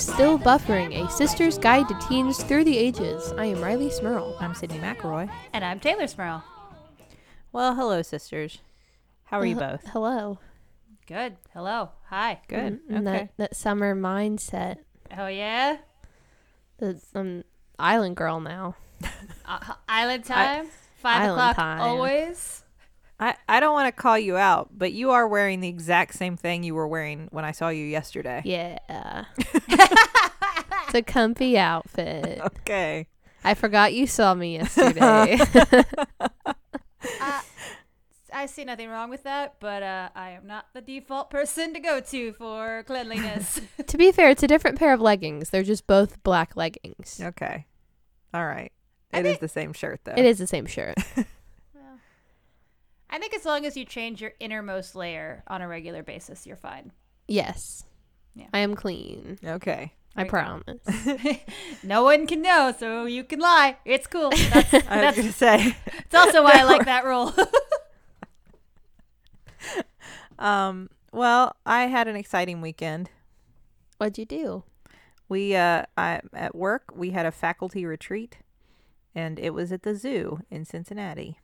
welcome to Still Buffering, a sister's guide to teens through the ages. I am Rileigh Smirl. I'm Sydnee McElroy. And I'm Teylor Smirl. Well, hello, sisters. How are you both? Hello. Good. Hello. Hi. Good. Mm, and okay. That, that summer mindset. Oh, yeah? The um, island girl now. Uh, island time? Five Island o'clock time. always? I, I don't want to call you out, but you are wearing the exact same thing you were wearing when I saw you yesterday. Yeah. it's a comfy outfit. Okay. I forgot you saw me yesterday. Uh, I see nothing wrong with that, but uh, I am not the default person to go to for cleanliness. to be fair, it's a different pair of leggings. They're just both black leggings. Okay. All right. I It is think- the same shirt, though. It is the same shirt. Well, I think as long as you change your innermost layer on a regular basis, you're fine. Yes. Yeah. I am clean. Okay. I There you go. promise. no one can know, so you can lie. It's cool. That's, I was going to say. It's also why I like that rule. Um. Well, I had an exciting weekend. What'd you do? We uh, I, at work we had a faculty retreat, and it was at the zoo in Cincinnati.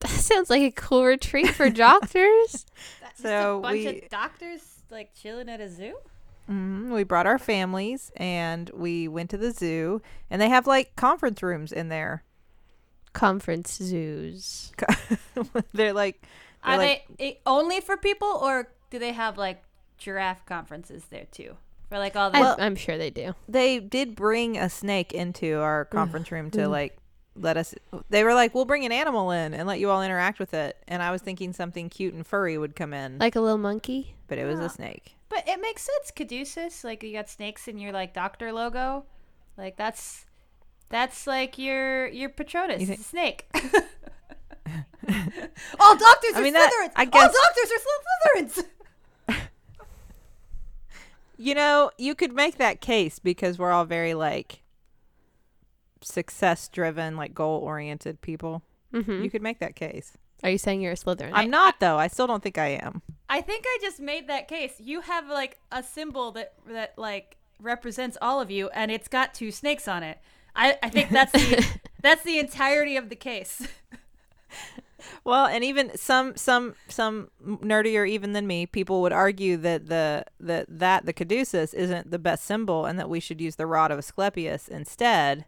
That sounds like a cool retreat for doctors. That's So a bunch we- of doctors like chilling at a zoo. hmm We brought our families and we went to the zoo, and they have like conference rooms in there. Conference zoos. they're like, they're Are like, they only for people, or do they have like giraffe conferences there too? For like all the I, I'm sure they do. they did bring a snake into our conference room to like let us. They were like, we'll bring an animal in and let you all interact with it. And I was thinking something cute and furry would come in, Like a little monkey. but it was Yeah. a snake. But it makes sense, Caduceus. Like you got snakes in your like doctor logo. Like that's that's like your your Patronus You think- snake. all doctors I are mean, that- Slytherins. I all doctors are Slytherins. You know, you could make that case because we're all very like success driven, like goal oriented people. Mm-hmm. You could make that case. Are you saying you're a Slytherin? I'm not though. I still don't think I am. I think I just made that case. You have like a symbol that that like represents all of you, and it's got two snakes on it. I, I think that's the that's the entirety of the case. Well, and even some some some nerdier even than me, people would argue that the that that the caduceus isn't the best symbol, and that we should use the rod of Asclepius instead.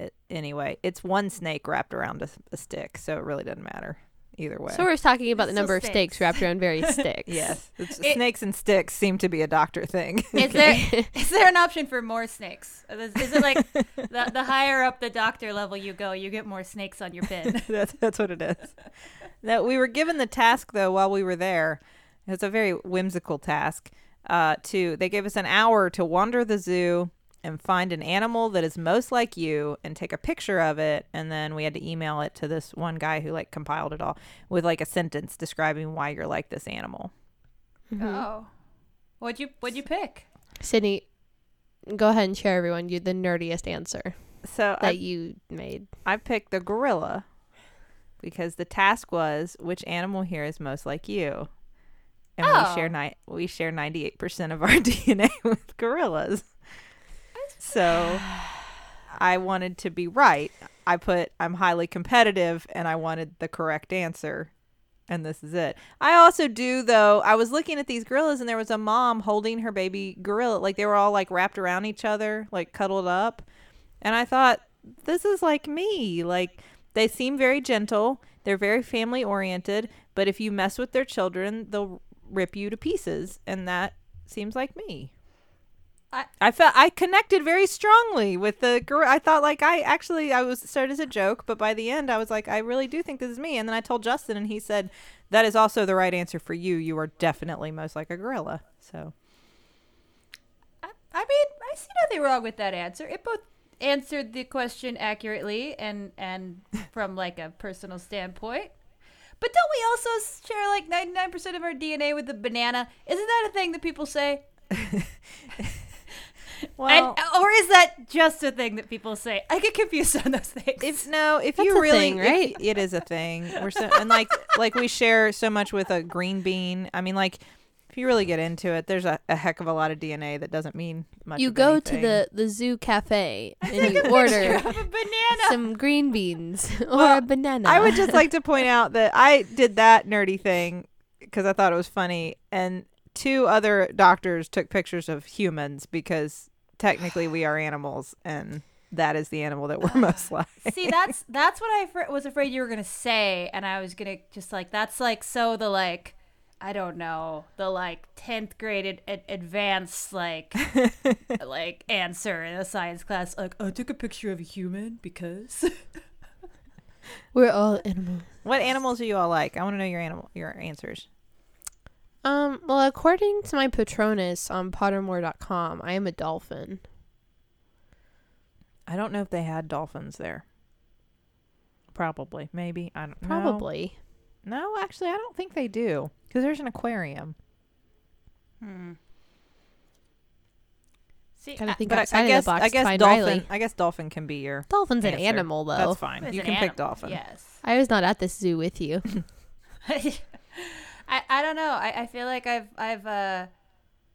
It, anyway, it's one snake wrapped around a, a stick, so it really doesn't matter either way. So we're talking about the number still of snakes. stakes. wrapped around various sticks. yes, it's, It- snakes and sticks seem to be a doctor thing. Is there is there an option for more snakes? Is, is it like the, the higher up the doctor level you go, you get more snakes on your bin? that's that's what it is. That we were given the task though while we were there. It's a very whimsical task. Uh, to they gave us an hour to wander the zoo and find an animal that is most like you and take a picture of it and then we had to email it to this one guy who like compiled it all with like a sentence describing why you're like this animal. Mhm. Oh, what'd you what'd you pick? Sydnee, go ahead and share everyone you the nerdiest answer So that I, you made. I picked the gorilla because the task was which animal here is most like you. And Oh. we share ni- we share 98% of our DNA with gorillas. So I wanted to be right. I put I'm highly competitive and I wanted the correct answer. And this is it. I also do though. I was looking at these gorillas and there was a mom holding her baby gorilla like they were all like wrapped around each other, like cuddled up. And I thought this is like me. Like they seem very gentle. They're very family oriented, but if you mess with their children, they'll rip you to pieces and that seems like me. I- I felt I connected very strongly with the girl. I thought like I actually I was started as a joke, but by the end I was like I really do think this is me. And then I told Justin, and he said that is also the right answer for you. You are definitely most like a gorilla. So I, I mean, I see nothing wrong with that answer. It both answered the question accurately and and from like a personal standpoint. But don't we also share like 99% of our DNA with the banana? Isn't that a thing that people say? well, and, or is that just a thing that people say? I get confused on those things. if no, if That's you a really, thing, if- right? it is a thing. We're so and like like we share so much with a green bean. I mean, like if you really get into it, there's a, a heck of a lot of DNA that doesn't mean much. you of go to the the zoo cafe and you order a banana. some green beans or Well, a banana. I would just like to point out that I did that nerdy thing because I thought it was funny, and two other doctors took pictures of humans because technically we are animals, and that is the animal that we're most like. See, that's that's what I fr- was afraid you were gonna say, and I was gonna just like that's like so the like I don't know the like tenth grade ad- ad- advanced like like answer in a science class like I took a picture of a human because We're all animals. What animals are you all like? I want to know your animal, your answers. Um, well, according to my Patronus on Pottermore.com, I am a dolphin. I don't know if they had dolphins there. Probably, maybe. I don't. no. Probably. No, actually, I don't think they do because there's an aquarium. hmm. See, Gotta I- think But I, outside I guess of the box I to guess find dolphin. Rileigh. I guess dolphin can be your. Dolphin's an animal, though. That's fine. it's You an can pick dolphin. Yes. I was not at this zoo with you. I, I don't know. I, I feel like I've I've uh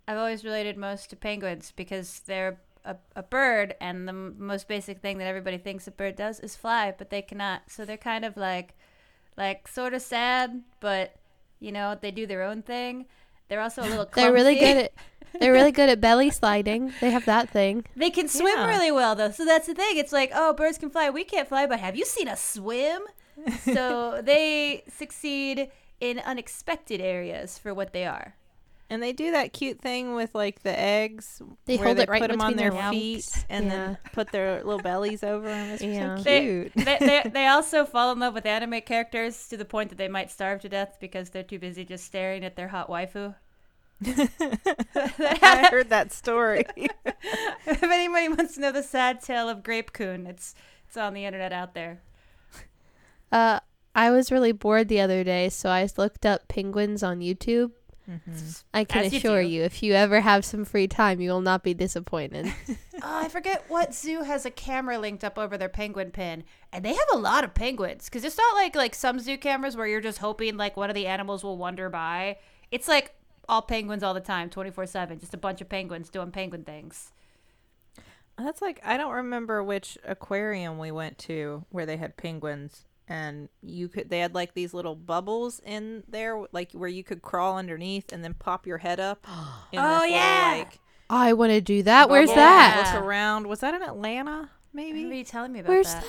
I've always related most to penguins because they're a, a bird and the m- most basic thing that everybody thinks a bird does is fly, but they cannot. So they're kind of like like sort of sad, but you know, they do their own thing. They're also a little clumsy. they're really good at they're really good at belly sliding. They have that thing. They can swim Yeah. really well though. So that's the thing. It's like, oh, birds can fly. We can't fly, but have you seen us swim? so they succeed in unexpected areas for what they are. And they do that cute thing with like the eggs. They where hold they it right put them on between their their feet legs. and then put their little bellies over them. It's Yeah. so They- cute. they, they, they also fall in love with anime characters to the point that they might starve to death because they're too busy just staring at their hot waifu. I heard that story. if anybody wants to know the sad tale of Grape-kun, it's it's on the internet out there. Uh, I was really bored the other day, so I looked up penguins on YouTube. Mm-hmm. I can As assure do. you, if you ever have some free time, you will not be disappointed. Oh, I forget what zoo has a camera linked up over their penguin pen, and they have a lot of penguins. Because it's not like like some zoo cameras where you're just hoping like one of the animals will wander by. It's like all penguins all the time, twenty four seven, just a bunch of penguins doing penguin things. That's like I don't remember which aquarium we went to where they had penguins and you could they had like these little bubbles in there like where you could crawl underneath and then pop your head up. in Oh, this little, yeah. like, I want to do that. Where's that? Look around. Was that in Atlanta? Maybe Maybe. you telling me about that. Where's that.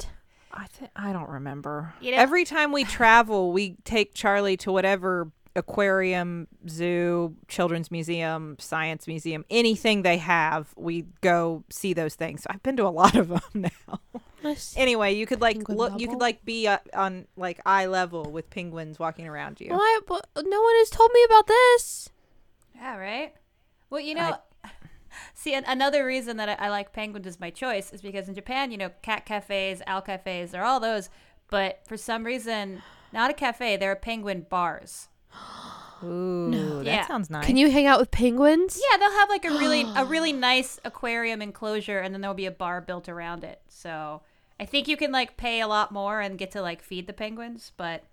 that? I th- I don't remember. You know- Every time we travel, we take Charlie to whatever aquarium, zoo, children's museum, science museum, anything they have. We go see those things. I've been to a lot of them now. Let's- Anyway, you could like Penguin look. You bubble? could like be uh, on like eye level with penguins walking around you. Why? But no one has told me about this. Yeah, right. Well, you know, see, an- another reason that I, I like penguins as my choice is because in Japan, you know, cat cafes, owl cafes, they're all those. But for some reason, not a cafe. There are penguin bars. Ooh, that Yeah. sounds nice. Can you hang out with penguins? Yeah, they'll have like a really a really nice aquarium enclosure, and then there'll be a bar built around it. So I think you can like pay a lot more and get to like feed the penguins, but.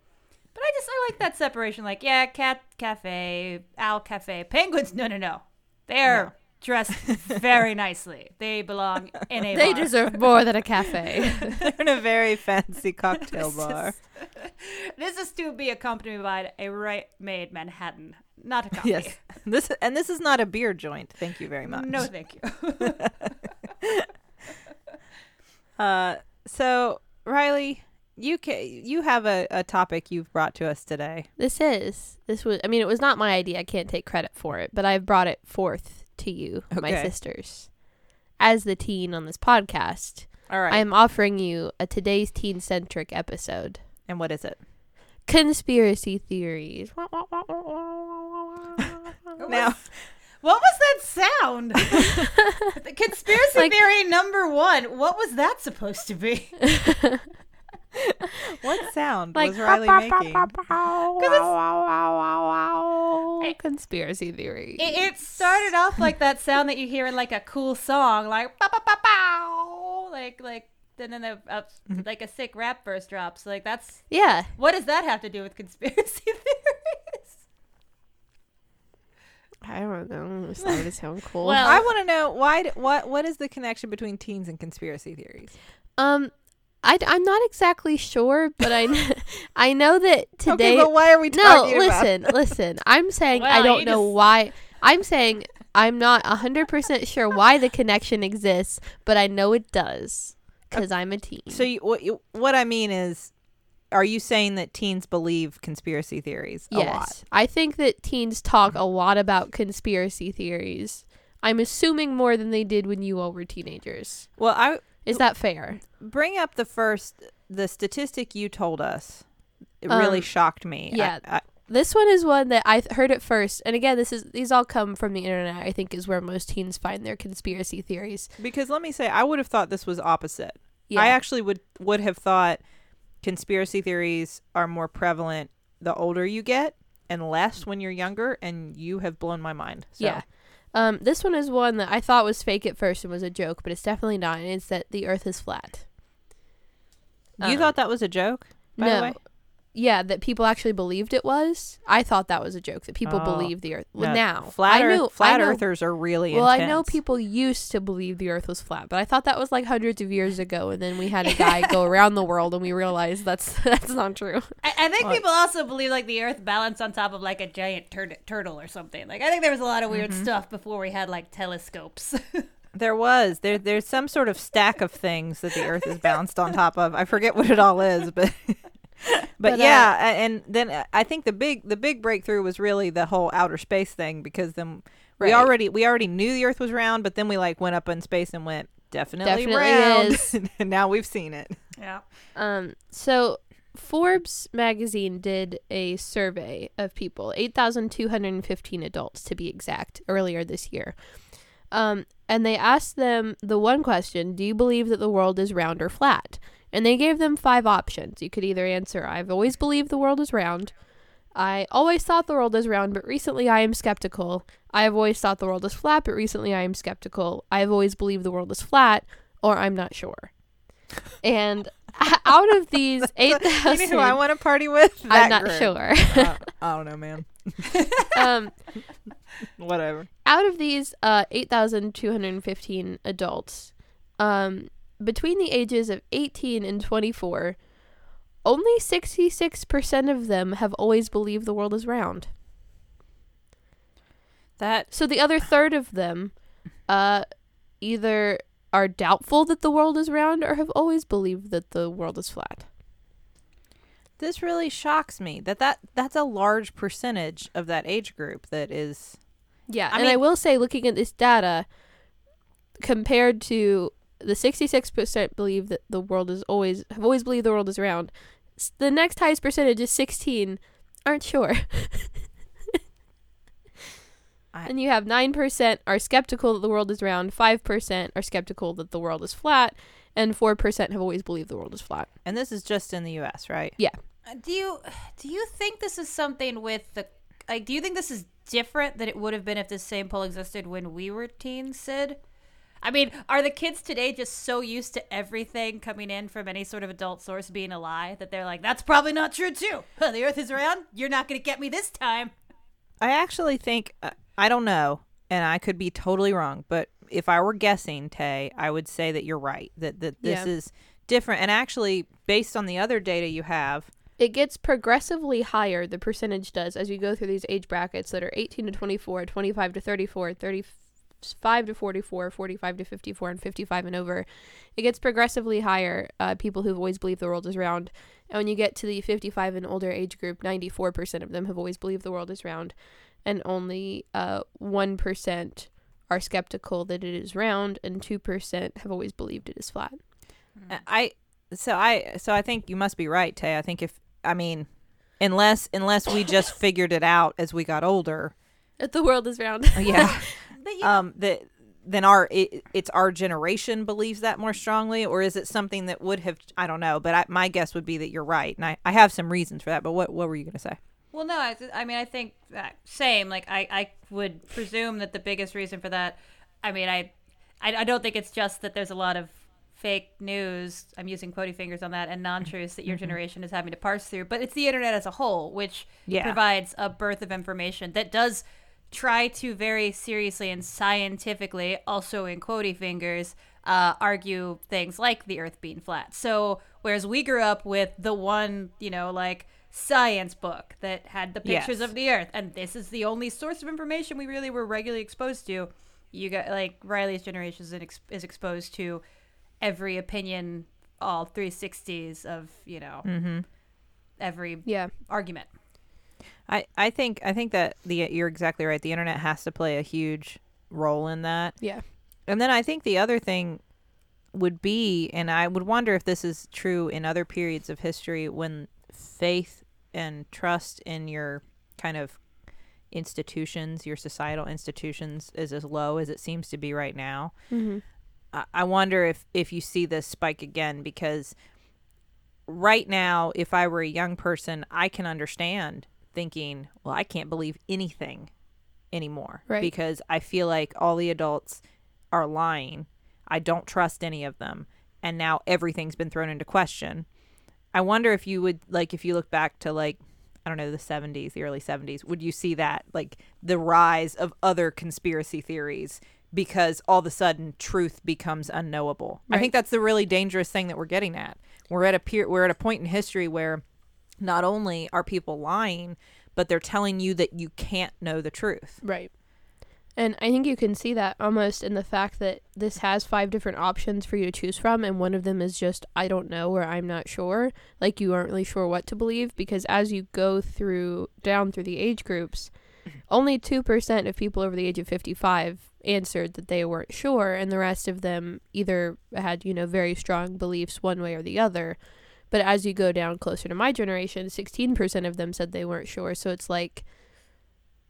But I just I like that separation. Like, yeah, cat cafe, owl cafe, penguins. No, no, no. They're No. dressed very nicely. They belong in a They bar. deserve more than a cafe. They're in a very fancy cocktail bar. is- this is to be accompanied by a right-made Manhattan, not a coffee. Yes, this and this is not a beer joint. Thank you very much. No, thank you. Uh, so Rileigh, you ca- you have a, a topic you've brought to us today. this is. This was. I mean, it was not my idea. I can't take credit for it, but I've brought it forth to you, my sisters, as the teen on this podcast. All right. I am offering you a today's teen centric episode. and what is it? Conspiracy theories. Now, What was that sound? the conspiracy Like- theory number one. What was that supposed to be? what sound like was Rileigh making? Conspiracy theory. It, it started off like that sound that you hear in like a cool song, like pow, pow, pow, pow, like like. And then the, uh, like a sick rap verse drops. Like that's yeah. what does that have to do with conspiracy theories? Don't know. It started to sound cool. Well- I want to know why. d- What what is the connection between teens and conspiracy theories? um, I I'm not exactly sure, but I kn- I know that today. okay, but why are we no, talking about? It? No, listen, listen. I'm saying I Well, don't you know just- why. I'm saying I'm not hundred percent sure why the connection exists, but I know it does because I'm a teen. So you, what you, what I mean is, are you saying that teens believe conspiracy theories a lot? yes, I think that teens talk a lot about conspiracy theories. I'm assuming more than they did when you all were teenagers. Well, I Is that fair? bring up the first the statistic you told us. It really Um, shocked me. Yeah. I, This one is one that I th- heard it first, and again, this is these all come from the internet. I think is where most teens find their conspiracy theories. because let me say, I would have thought this was opposite. Yeah, I actually would would have thought conspiracy theories are more prevalent the older you get and less when you're younger. And you have blown my mind. So. yeah. Um, this one is one that I thought was fake at first and was a joke, but it's definitely not. And it's that the Earth is flat. You Um, thought that was a joke? By the no, way? Yeah, that people actually believed it was. I thought that was a joke that people Oh. believe the Earth. Well, No, now flat I Earth, knew flat I know, earthers are really Well, intense. I know people used to believe the Earth was flat, but I thought that was like hundreds of years ago. And then we had a guy go around the world, and we realized that's that's not true. I, I think Well- people also believe like the Earth balanced on top of like a giant tur- turtle or something. Like I think there was a lot of weird mm-hmm. stuff before we had like telescopes. There was there. There's some sort of stack of things that the Earth is bounced on top of. I forget what it all is, but but, But, uh, yeah. a- and then uh, I think the big the big breakthrough was really the whole outer space thing because then we Right. already we already knew the Earth was round, but then we like went up in space and went definitely, Definitely round. and now we've seen it. yeah. Um, so Forbes magazine did a survey of people, 8,215 adults to be exact, earlier this year. Um, and they asked them the one question Do you believe that the world is round or flat? And they gave them five options. You could either answer, I've always believed the world is round. I always thought the world is round, but recently I am skeptical. I have always thought the world is flat, but recently I am skeptical. I have always believed the world is flat, or I'm not sure. And out of these You know 8,000, who I want to party with? That I'm not group. sure. Uh, I don't know, man. um, Whatever. out of these uh, 8,215 adults, um, between the ages of 18 and 24, only 66% of them have always believed the world is round. That So the other third of them uh, either are doubtful that the world is round or have always believed that the world is flat. this really shocks me. That that that's a large percentage of that age group that is. Yeah, I and I will say, looking at this data, compared to the sixty-six percent believe that the world is always have always believed the world is round, the next highest percentage is sixteen, aren't sure. I- and you have nine percent are skeptical that the world is round, five percent are skeptical that the world is flat, and four percent have always believed the world is flat. And this is just in the U.S., right? Yeah. Uh, do you do you think this is something with the like? Do you think this is different than it would have been if this same poll existed when we were teens, Sid? I mean, are the kids today just so used to everything coming in from any sort of adult source being a lie that they're like, "That's probably not true too. Huh, the Earth is round. You're not going to get me this time." I actually think uh, I don't know, and I could be totally wrong, but if I were guessing, Tay, I would say that you're right. That that this Yeah. is different, and actually, based on the other data you have, It gets progressively higher, the percentage does, as you go through these age brackets that are 18 to 24, 25 to 34, 35 to 44, 45 to 54, and 55 and over. It gets progressively higher, uh, people who've always believed the world is round. And when you get to the 55 and older age group, 94% of them have always believed the world is round. And only uh, 1% are skeptical that it is round, and 2% have always believed it is flat. Uh, I so I so I think you must be right, Tay. I think if I mean, unless unless we just figured it out as we got older, That the world is round. yeah, But you um, that then our it, it's our generation believes that more strongly, or is it something that would have I don't know, but I, my guess would be that you're right, and I, I have some reasons for that. But what what were you gonna say? Well, no, I, I mean, I think that same. Like, I, I would presume that the biggest reason for that, I mean, I, I, I don't think it's just that there's a lot of fake news. I'm using quotey fingers on that and non-truths that your generation is having to parse through, but it's the internet as a whole, which Yeah. provides a birth of information that does try to very seriously and scientifically, also in quotey fingers, uh, argue things like the Earth being flat. So whereas we grew up with the one, you know, like science book that had the pictures Yes. of the Earth, and this is the only source of information we really were regularly exposed to. You got like Rileigh's generation is, ex- is exposed to every opinion, all 360s of you know Mm-hmm. every Yeah. argument. I, I think I think that the you're exactly right. The internet has to play a huge role in that. Yeah. And then I think the other thing would be, and I would wonder if this is true in other periods of history when faith and trust in your kind of institutions, your societal institutions, is as low as it seems to be right now. Mm-hmm. I- I wonder if if you see this spike again because right now, if I were a young person, I can understand thinking, well, I can't believe anything anymore Right. because I feel like all the adults are lying. I don't trust any of them, and now everything's been thrown into question. I wonder if you would like if you look back to like I don't know the 70s, the early 70s, would you see that like the rise of other conspiracy theories because all of a sudden truth becomes unknowable. I think that's the really dangerous thing that we're getting at. We're at a peer, we're at a point in history where not only are people lying, but they're telling you that you can't know the truth. Right. And I think you can see that almost in the fact that this has five different options for you to choose from, and one of them is just, I don't know, or I'm not sure. Like, you aren't really sure what to believe, because as you go through, down through the age groups, only 2% of people over the age of 55 answered that they weren't sure, and the rest of them either had, you know, very strong beliefs one way or the other. But as you go down closer to my generation, 16% of them said they weren't sure. So it's like,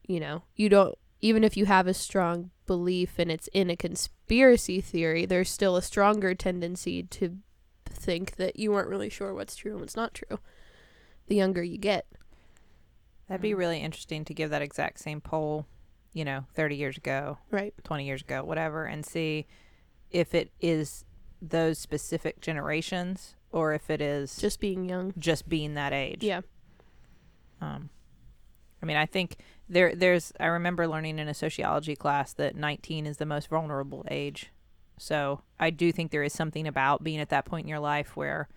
you know, you don't even if you have a strong belief and it's in a conspiracy theory, there's still a stronger tendency to think that you aren't really sure what's true and what's not true. The younger you get. That'd be um, really interesting to give that exact same poll, you know, 30 years ago, Right. 20 years ago, whatever, and see if it is those specific generations or if it is just, Just being young. Just being that age. Yeah. Um, I mean, I think there, there's. I remember learning in a sociology class that 19 is the most vulnerable age. So I do think there is something about being at that point in your life where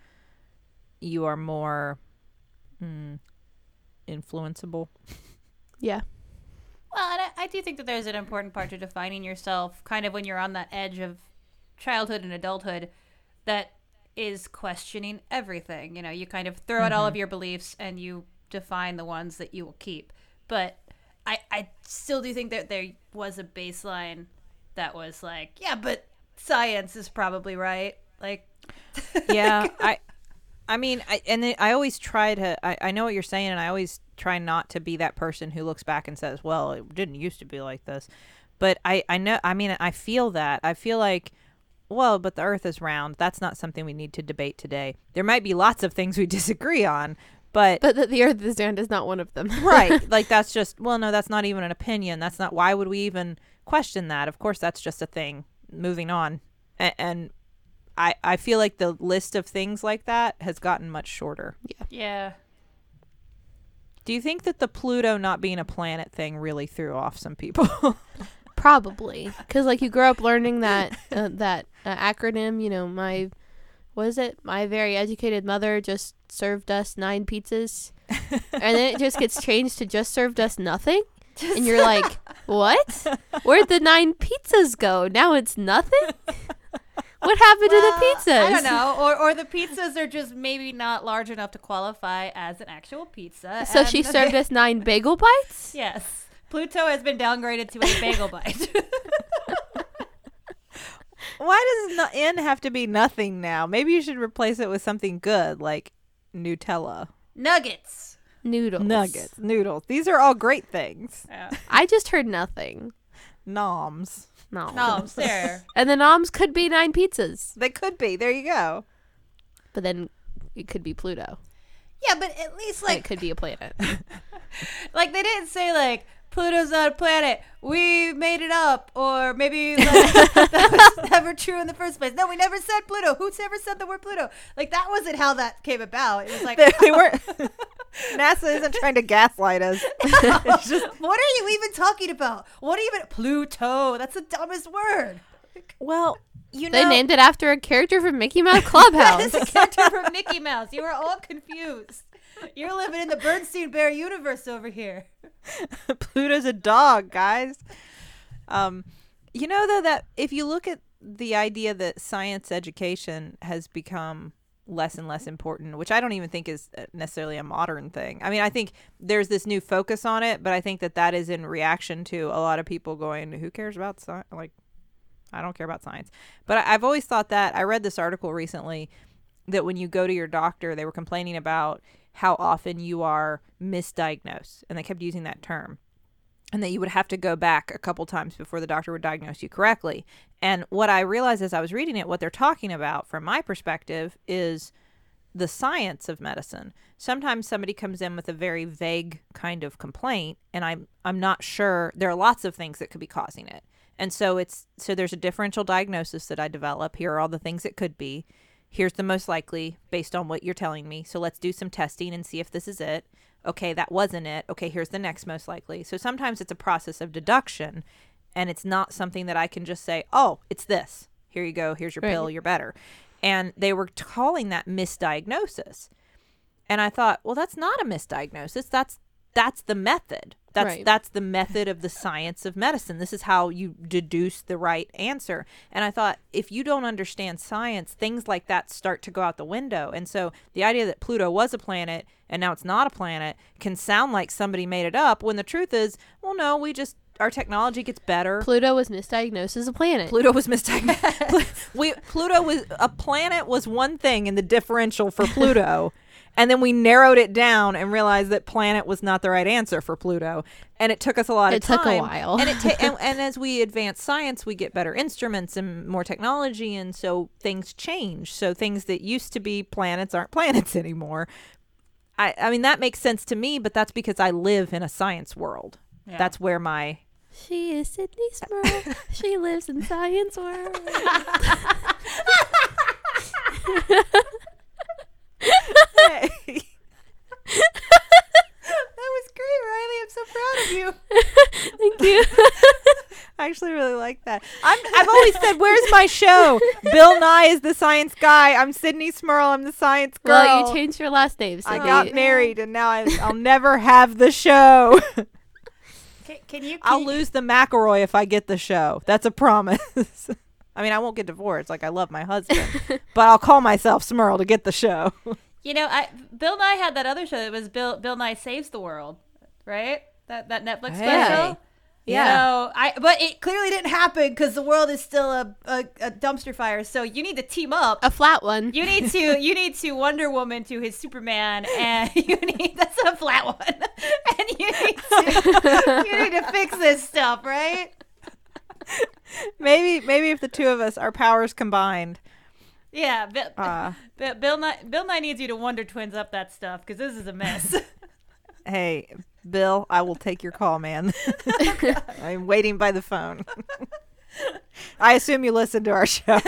you are more mm, influenceable. Yeah. Well, and I, I do think that there's an important part to defining yourself, kind of when you're on that edge of childhood and adulthood, that is questioning everything. You know, you kind of throw out all of mm-hmm. your beliefs and you define the ones that you will keep. But I, I still do think that there was a baseline that was like, yeah, but science is probably right. Like, yeah i i mean I, and i always try to I, I know what you're saying and i always try not to be that person who looks back and says well it didn't used to be like this but i i know i mean i feel that i feel like well but the earth is round. That's not something we need to debate today. There might be lots of things we disagree on but But that the earth is round is not one of them. right. Like that's just well no that's not even an opinion. That's not why would we even question that? Of course that's just a thing. Moving on. And, and i i feel like the list of things like that has gotten much shorter. Yeah. do you think that the pluto not being a planet thing really threw off some people? Probably. Because, like, you grow up learning that, uh, that uh, acronym, you know, my, what is it? My very educated mother just served us nine pizzas. and then it just gets changed to just served us nothing. and you're like, what? Where'd the nine pizzas go? Now it's nothing? what happened to the pizzas? I don't know. Or, or the pizzas are just maybe not large enough to qualify as an actual pizza. So she served us nine bagel bites? Yes. Pluto has been downgraded to a bagel bite. why does no- n have to be nothing now maybe you should replace it with something good like nutella Nuggets. Noodles. nuggets noodles these are all great things Yeah. I just heard nothing. noms Noms. No, I'm there. And the noms could be nine pizzas. they could be there you go But then it could be Pluto. Yeah, but at least Like, it could be a planet. like they didn't say like Pluto's not a planet. We made it up, or maybe like, that was never true in the first place. No, we never said Pluto. Who's ever said the word Pluto? Like that wasn't how that came about. It was like, they, they weren't. NASA isn't trying to gaslight us. It's just what are you even talking about? What even Pluto? That's the dumbest word. well, you know, They named it after a character from Mickey Mouse Clubhouse. It's a character from Mickey Mouse. You are all confused. You're living in the Bernstein Bear universe over here. Pluto's a dog, guys. Um, you know though that if you look at the idea that science education has become less and less important, which I don't even think is uh, necessarily a modern thing. I mean, I think there's this new focus on it, but I think that that is in reaction to a lot of people going, "Who cares about science?" Like, I don't care about science. But I- I've always thought that. I read this article recently that when you go to your doctor, they were complaining about how often you are misdiagnosed, and they kept using that term and that you would have to go back a couple times before the doctor would diagnose you correctly. And what I realized as I was reading it, what they're talking about from my perspective is the science of medicine. Sometimes somebody comes in with a very vague kind of complaint and I'm I'm not sure there are lots of things that could be causing it. And so it's so there's a differential diagnosis that I develop. Here are all the things it could be. Here's the most likely based on what you're telling me. So let's do some testing and see if this is it. Okay, that wasn't it. Okay, here's the next most likely. So sometimes it's a process of deduction and it's not something that I can just say, "Oh, it's this. Here you go. Here's your pill. You're better." And they were calling that misdiagnosis. And I thought, well, that's not a misdiagnosis. That's that's the method. That's Right. that's the method of the science of medicine. This is how you deduce the right answer. And I thought, if you don't understand science, things like that start to go out the window. And so the idea that Pluto was a planet and now it's not a planet can sound like somebody made it up when the truth is, well, no, we just our technology gets better. Pluto was misdiagnosed as a planet. Pluto was misdiagnosed. We Pluto was a planet was one thing in the differential for Pluto, and then we narrowed it down and realized that planet was not the right answer for Pluto, and it took us a lot It of time. It took a while. and it ta- and, and as we advance science, we get better instruments and more technology, and so things change. So things that used to be planets aren't planets anymore. I I mean that makes sense to me, but that's because I live in a science world. Yeah. That's where my She is Sydnee Smirl. she lives in science world. Hey. That was great, Rileigh. I'm so proud of you. Thank you. I actually really like that. I'm, I've always said, "Where's my show?" Bill Nye is the science guy. I'm Sydnee Smirl. I'm the science girl. well, you changed your last name, I Sydnee. got married, and now I, I'll never have the show. Can, can you? Can I'll you- lose the McElroy if I get the show. That's a promise. I mean, I won't get divorced. Like I love my husband, but I'll call myself Smirl to get the show. You know, I Bill Nye had that other show that was Bill Bill Nye Saves the World, right? That that Netflix Hey. special. Yeah. So I, but it clearly didn't happen because the world is still a, a, a dumpster fire. So you need to team up. a flat one. You need to you need to Wonder Woman to his Superman, and you need that's a flat one, and you need to you need to fix this stuff, right? maybe, maybe if the two of us, our powers combined, Yeah, Bill, uh, Bill, Bill Nye Bill Nye needs you to Wonder Twins up that stuff because this is a mess. Hey, Bill, I will take your call, man. I'm waiting by the phone. I assume you listen to our show.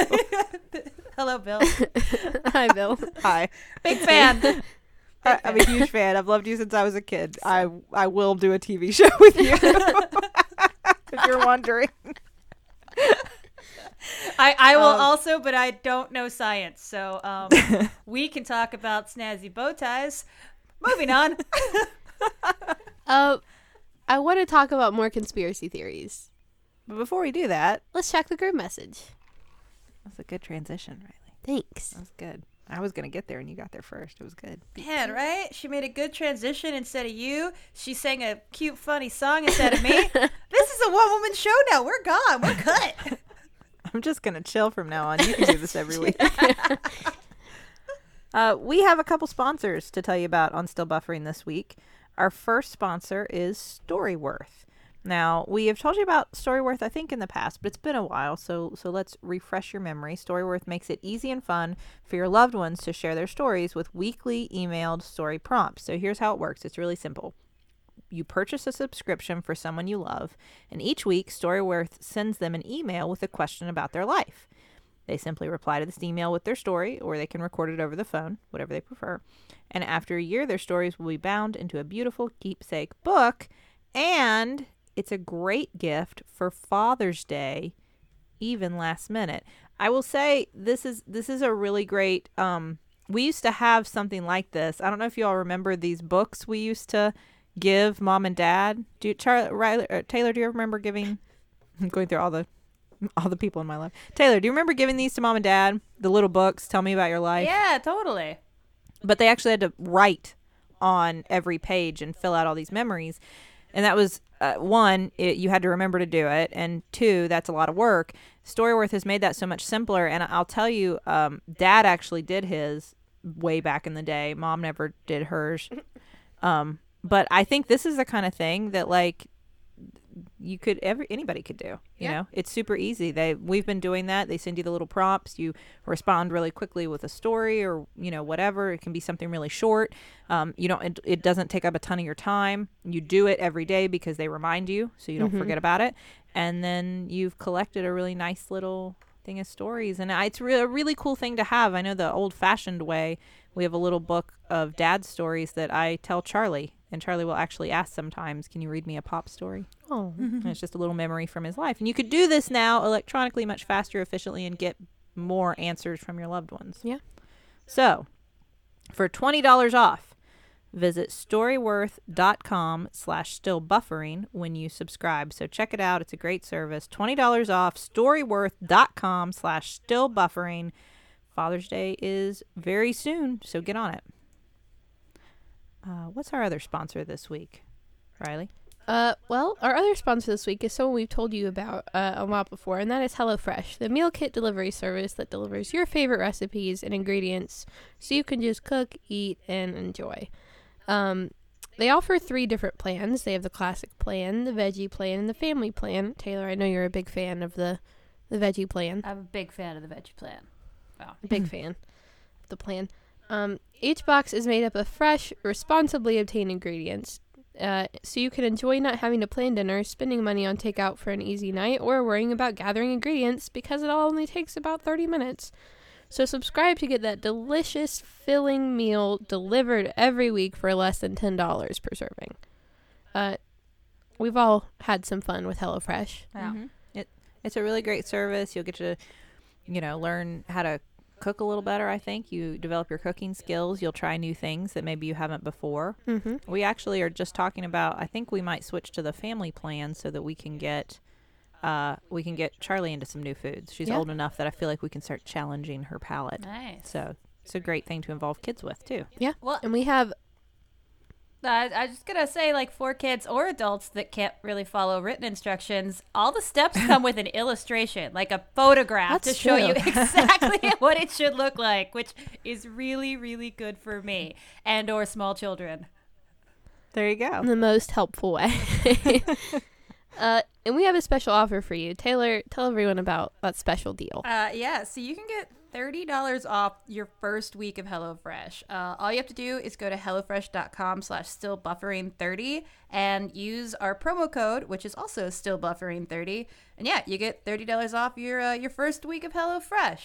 Hello, Bill. Hi, Bill. Hi. Big fan. I, I'm a huge fan. I've loved you since I was a kid. I I will do a TV show with you. if you're wondering. I, I will Um, also, but I don't know science, so um, we can talk about snazzy bow ties. Moving on. Uh, I want to talk about more conspiracy theories. But before we do that, Let's check the group message. that's a good transition, Rileigh. Thanks. That was good. I was gonna get there and you got there first. It was good. Man, right? She made a good transition instead of you. She sang a cute, funny song instead of me. this is a one woman show now. We're gone. We're cut. I'm just gonna chill from now on. You can do this every week. uh, we have a couple sponsors to tell you about on Still Buffering this week. Our first sponsor is Storyworth. Now we have told you about Storyworth, I think, in the past, but it's been a while, so so let's refresh your memory. Storyworth makes it easy and fun for your loved ones to share their stories with weekly emailed story prompts. So here's how it works. It's really simple you purchase a subscription for someone you love, and each week Storyworth sends them an email with a question about their life. They simply reply to this email with their story, or they can record it over the phone, whatever they prefer. And after a year, their stories will be bound into a beautiful keepsake book, and it's a great gift for Father's Day, even last minute. I will say this is this is a really great. Um, we used to have something like this. I don't know if you all remember these books we used to give mom and dad. Do you, Charlie, Rileigh, uh, Teylor? Do you remember giving? I'm going through all the all the people in my life. Teylor, do you remember giving these to mom and dad? The little books. Tell me about your life. Yeah, totally. But they actually had to write on every page and fill out all these memories. And that was uh, one, it, you had to remember to do it, and two, that's a lot of work. Storyworth has made that so much simpler. And I'll tell you, um, Dad actually did his way back in the day. Mom never did hers. Um, but I think this is the kind of thing that like you could every anybody could do. You Yeah. know, it's super easy. They we've been doing that. They send you the little prompts. You respond really quickly with a story or you know whatever. It can be something really short. Um, you don't. It, it doesn't take up a ton of your time. You do it every day because they remind you, so you don't forget about it. And then you've collected a really nice little thing of stories, and it's re- a really cool thing to have. I know the old-fashioned way. We have a little book of dad stories that I tell Charlie, and Charlie will actually ask sometimes, "Can you read me a pop story?" Oh, And mm-hmm. it's just a little memory from his life. And you could do this now electronically much faster, efficiently, and get more answers from your loved ones. Yeah. So, for $20 off, visit storyworth.com slash still buffering when you subscribe. So check it out. It's a great service. $20 off, storyworth.com slash still buffering. Father's Day is very soon, so get on it. Uh, what's our other sponsor this week, Rileigh? Uh, well, our other sponsor this week is someone we've told you about uh, a lot before, and that is HelloFresh, the meal kit delivery service that delivers your favorite recipes and ingredients so you can just cook, eat, and enjoy. Um, they offer three different plans. They have the classic plan, the veggie plan, and the family plan. Teylor, I know you're a big fan of the the veggie plan. I'm a big fan of the veggie plan. Wow, big fan of the plan. Um, each box is made up of fresh, responsibly obtained ingredients, uh, so you can enjoy not having to plan dinner, spending money on takeout for an easy night, or worrying about gathering ingredients because it all only takes about 30 minutes. So subscribe to get that delicious, filling meal delivered every week for less than $10 per serving. Uh, we've all had some fun with HelloFresh. Yeah. Mhm. It it's a really great service. You'll get to, you know, learn how to cook a little better. I think you develop your cooking skills. You'll try new things that maybe you haven't before. Mm-hmm. We actually are just talking about. I think we might switch to the family plan so that we can get. Uh, we can get Charlie into some new foods. She's Yeah. old enough that I feel like we can start challenging her palate. Nice. So it's a great thing to involve kids with too. Yeah. Well, And we have I, I was just gonna say, like for kids or adults that can't really follow written instructions, all the steps come with an illustration, like a photograph That's to show you exactly what it should look like, which is really, really good for me and or small children. There you go. the most helpful way. uh, and we have a special offer for you. Teylor, tell everyone about that special deal. Uh, yeah, so you can get thirty dollars off your first week of HelloFresh. Uh, all you have to do is go to hellofresh.com slash still buffering thirty and use our promo code, which is also still buffering thirty. And yeah, you get thirty dollars off your uh, your first week of HelloFresh.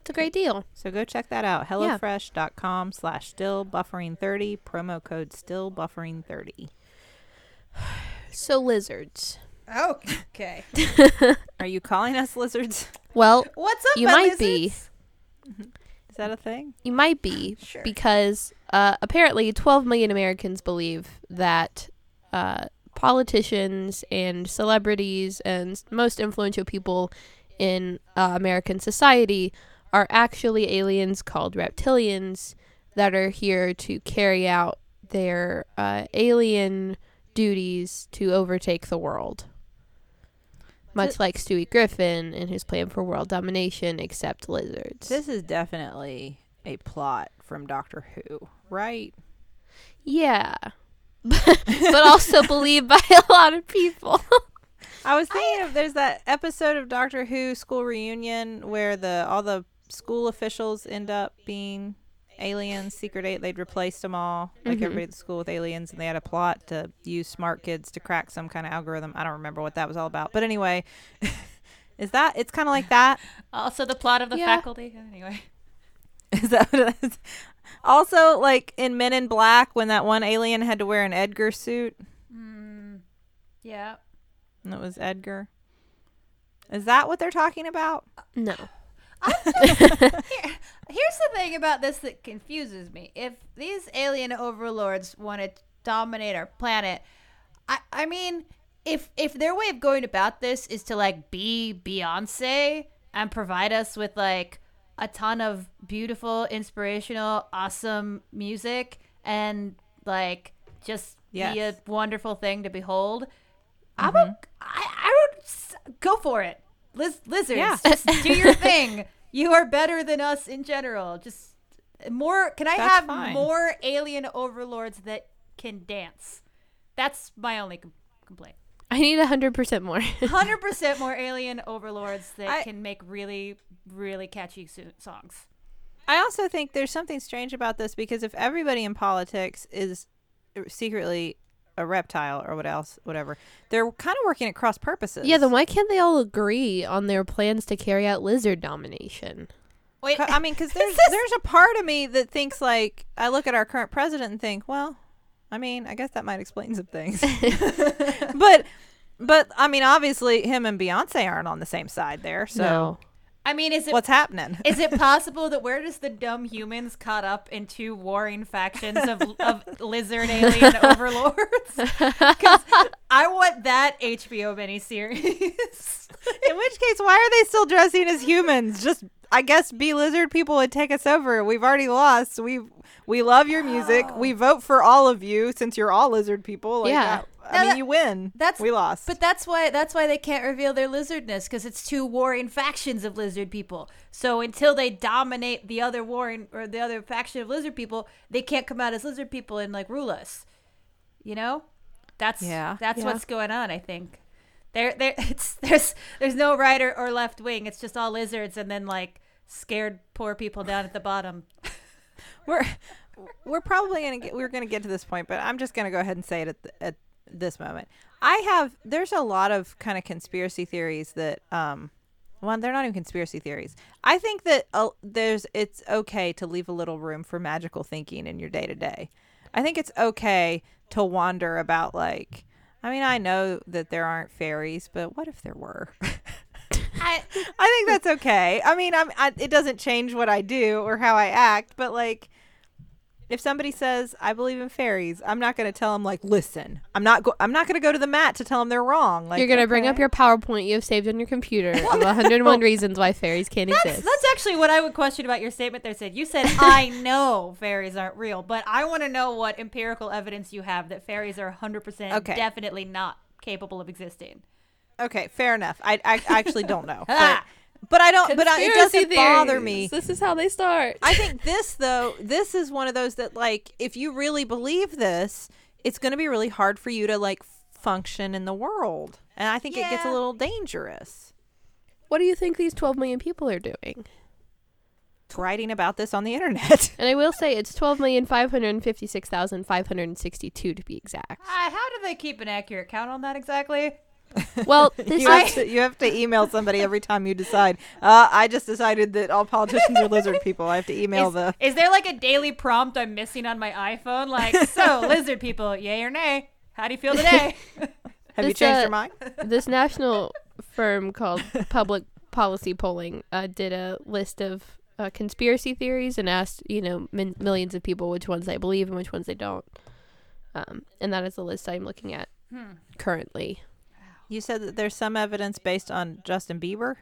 It's a great deal. So go check that out. HelloFresh.com slash still buffering 30. Promo code still buffering 30. So lizards. Oh, Okay. Are you calling us lizards? Well, What's up, You might be. Is that a thing? you might be Sure. because uh, apparently 12 million Americans believe that uh, politicians and celebrities and most influential people in uh, American society are actually aliens called reptilians that are here to carry out their uh, alien duties to overtake the world. Much like Stewie Griffin and his plan for world domination, except lizards. This is definitely a plot from Doctor Who, right? Yeah. but also believed by a lot of people. I was thinking of there's that episode of Doctor Who School Reunion where the all the school officials end up being aliens, secret eight. They'd replaced them all, like Mhm. everybody at the school with aliens, and they had a plot to use smart kids to crack some kind of algorithm. I don't remember what that was all about, but anyway, is that? It's kind of like that. Also, the plot of the Yeah. faculty. Anyway. Is that what it is? Also, like in Men in Black, when that one alien had to wear an Edgar suit, Mm, yeah. and it was Edgar. Is that what they're talking about? No. Here, here's the thing about this that confuses me. If these alien overlords want to dominate our planet, I I mean, if if their way of going about this is to like be Beyonce and provide us with like a ton of beautiful, inspirational, awesome music and like just be a wonderful thing to behold, I'm mm-hmm. a, I, I would go for it. Liz, lizards, Yeah. just do your thing. You are better than us in general. Just more. Can I That's have fine. more alien overlords that can dance? That's my only com- complaint. I need 100% more. Hundred percent more alien overlords that I- can make really, really catchy so- songs. I also think there's something strange about this because if everybody in politics is uh, secretly a reptile or what else, whatever, they're kind of working at cross purposes. yeah, then why can't they all agree on their plans to carry out lizard domination? Wait, I mean, because there's this- there's a part of me that thinks like I look at our current president and think, well, I mean, I guess that might explain some things. but but I mean, obviously, him and Beyonce aren't on the same side there. So no. I mean, is it what's happening? Is it possible that we're just the dumb humans caught up in two warring factions of, of lizard alien overlords? Because I want that HBO miniseries. In which case, why are they still dressing as humans? Just, I guess, be lizard people would take us over. We've already lost. We we love your music. We oh. vote for all of you since you're all lizard people. Like, Yeah. I, I mean, that- you win. that's- we lost. but that's why that's why they can't reveal their lizardness because it's two warring factions of lizard people. So until they dominate the other warring or the other faction of lizard people, they can't come out as lizard people and like rule us. You know, that's Yeah. that's Yeah. what's going on. I think there there it's there's there's no right or, or left wing. It's just all lizards and then like scared poor people down at the bottom. we're we're probably gonna get we're gonna get to this point, but I'm just gonna go ahead and say it at th- at this moment. I have there's a lot of kind of conspiracy theories that um well they're not even conspiracy theories. I think that uh, there's it's okay to leave a little room for magical thinking in your day to day. I think it's okay to wander about like I mean I know that there aren't fairies, but what if there were? I, I think that's okay. I mean, I'm, I, it doesn't change what I do or how I act, but like, if somebody says I believe in fairies, I'm not going to tell them like, listen, I'm not, go- I'm not going to go to the mat to tell them they're wrong. Like, You're going to bring up your PowerPoint you have saved on your computer of 101 reasons why fairies can't that's exist. that's actually what I would question about your statement. There said you said I know fairies aren't real, but I want to know what empirical evidence you have that fairies are 100 percent Okay. definitely not capable of existing. Okay, fair enough. I, I actually don't know, but. I don't. But I, it doesn't bother me. This is how they start. I think this though, this is one of those that like, if you really believe this, it's going to be really hard for you to like function in the world, and I think it gets a little dangerous. what do you think these 12 million people are doing? Writing about this on the internet. And I will say it's 12,556,562 to be exact. Uh, how do they keep an accurate count on that exactly? Well, this you, have to, you have to email somebody every time you decide. Uh, I just decided that all politicians are lizard people. I have to email Is, the. is there like a daily prompt I'm missing on my iPhone? Like, so lizard people, yay or nay? How do you feel today? Have you changed uh, your mind? this national firm called Public Policy Polling uh, did a list of uh, conspiracy theories and asked, you know, min- millions of people which ones they believe and which ones they don't. Um, and that is the list I'm looking at Hmm. currently. You said that there's some evidence based on Justin Bieber.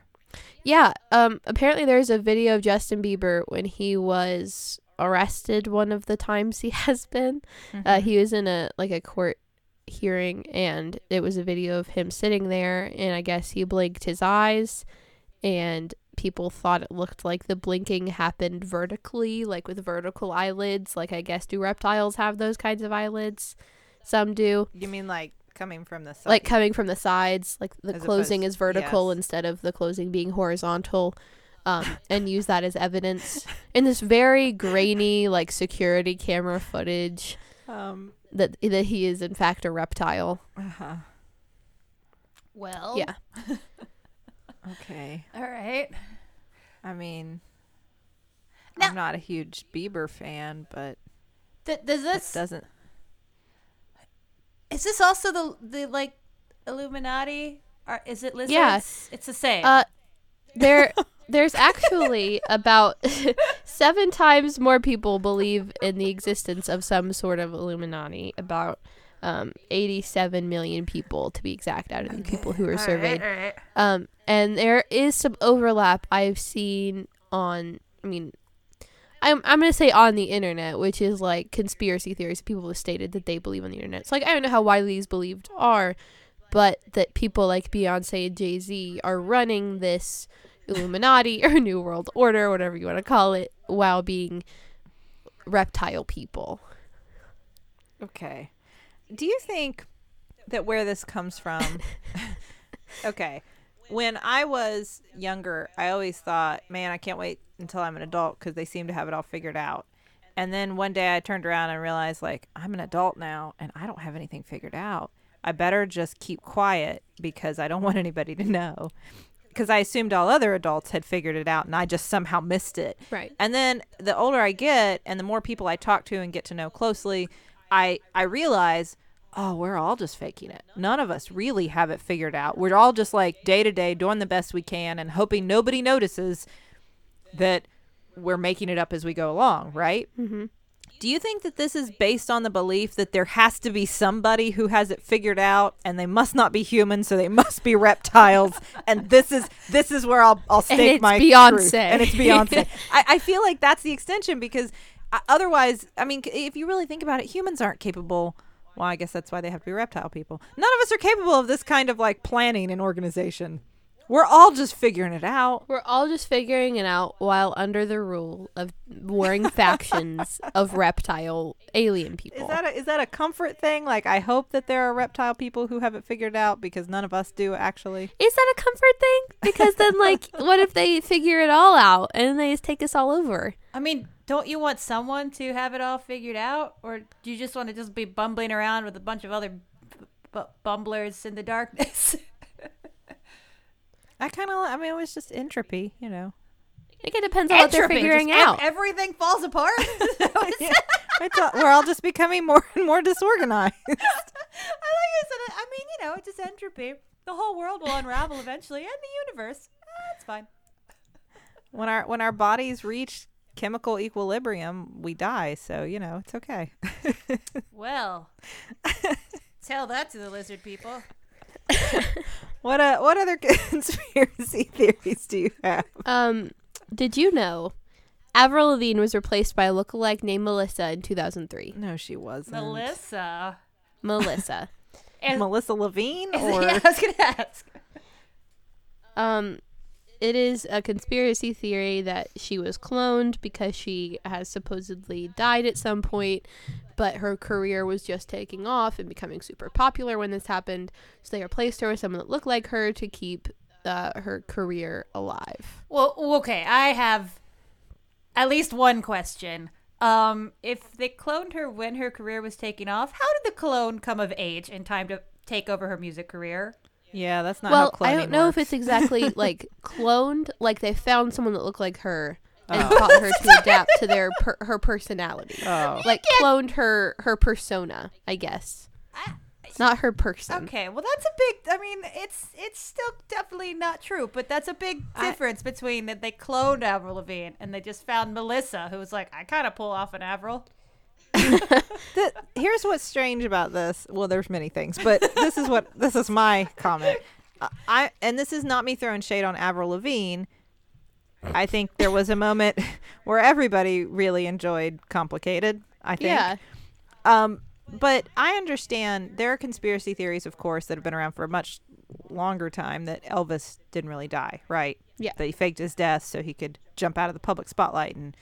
Yeah, um, apparently there's a video of Justin Bieber when he was arrested one of the times he has been. Uh, he was in a like a court hearing, and it was a video of him sitting there, and I guess he blinked his eyes, and people thought it looked like the blinking happened vertically, like with vertical eyelids. Like I guess do reptiles have those kinds of eyelids? Some do. You mean like coming from the side? Like coming from the sides, like the As closing opposed- is vertical yes. instead of the closing being horizontal. um, and use that as evidence in this very grainy, like security camera footage Um. that that he is in fact a reptile. Uh-huh. Well, Yeah. Okay. All right. I mean, Now- I'm not a huge Bieber fan, but Th- does that this doesn't. Is this also the the like Illuminati? Or is it lizards? Yeah. It's the same. Uh, there, there's actually about seven times more people believe in the existence of some sort of Illuminati. About um, 87 million people, to be exact, out of the people who were surveyed. All right. Um, and there is some overlap I've seen on. I mean, I'm I'm gonna say on the internet, which is like conspiracy theories. People have stated that they believe on the internet. It's like I don't know how widely these believed are, but that people like Beyonce and Jay Z are running this Illuminati or New World Order, whatever you want to call it, while being reptile people. Okay. Do you think that where this comes from? okay. When I was younger, I always thought, man, I can't wait until I'm an adult because they seem to have it all figured out. And then one day I turned around and realized, like, I'm an adult now and I don't have anything figured out. I better just keep quiet because I don't want anybody to know. Because I assumed all other adults had figured it out and I just somehow missed it. Right. And then the older I get and the more people I talk to and get to know closely, I I realize, oh, we're all just faking it. None of us really have it figured out. We're all just like day to day doing the best we can and hoping nobody notices that we're making it up as we go along, right? Mm-hmm. Do you think that this is based on the belief that there has to be somebody who has it figured out and they must not be human, so they must be reptiles? and this is this is where I'll I'll stake and it's my Beyonce. truth. and it's Beyonce. I, I feel like that's the extension because uh, otherwise, I mean, if you really think about it, humans aren't capable. Well, I guess that's why they have to be reptile people. None of us are capable of this kind of like planning and organization. We're all just figuring it out. We're all just figuring it out while under the rule of warring factions of reptile alien people. Is that a, is that a comfort thing? Like, I hope that there are reptile people who have it figured out because none of us do actually. Is that a comfort thing? Because then, like, what if they figure it all out and they just take us all over? I mean, don't you want someone to have it all figured out, or do you just want to just be bumbling around with a bunch of other b- b- bumblers in the darkness? I kind of, I mean, it was just entropy, you know. I think it depends on what they're figuring just out. everything falls apart. Yeah, it's all, we're all just becoming more and more disorganized. I like I said. I mean, you know, it's just entropy. The whole world will unravel eventually, and the universe. Ah, it's fine. when our when our bodies reach chemical equilibrium, we die. So you know, it's okay. Well, tell that to the lizard people. What uh, what other conspiracy theories do you have? Um, did you know Avril Lavigne was replaced by a lookalike named Melissa in 2003? No, she wasn't. Melissa. Melissa. And, Melissa Lavigne or yeah, I was gonna ask. Um, it is a conspiracy theory that she was cloned because she has supposedly died at some point, but her career was just taking off and becoming super popular when this happened. So they replaced her with someone that looked like her to keep uh, her career alive. Well, okay, I have at least one question. Um, if they cloned her when her career was taking off, how did the clone come of age in time to take over her music career? Yeah, that's not well, how cloning I don't know if it's exactly like cloned, like they found someone that looked like her and Oh. taught her to adapt to their per- her personality. Oh. Like cloned her her persona, I guess. I- Not her person. Okay, well that's a big. I mean, it's it's still definitely not true, but that's a big I- difference between that they cloned Avril Lavigne and they just found Melissa, who was like, I kind of pull off an Avril. Th- here's what's strange about this. Well, there's many things, but this is what this is my comment. Uh, I and this is not me throwing shade on Avril Lavigne. I think there was a moment where everybody really enjoyed "Complicated." I think. Yeah. Um, but I understand there are conspiracy theories, of course, that have been around for a much longer time that Elvis didn't really die, right? Yeah. That he faked his death so he could jump out of the public spotlight and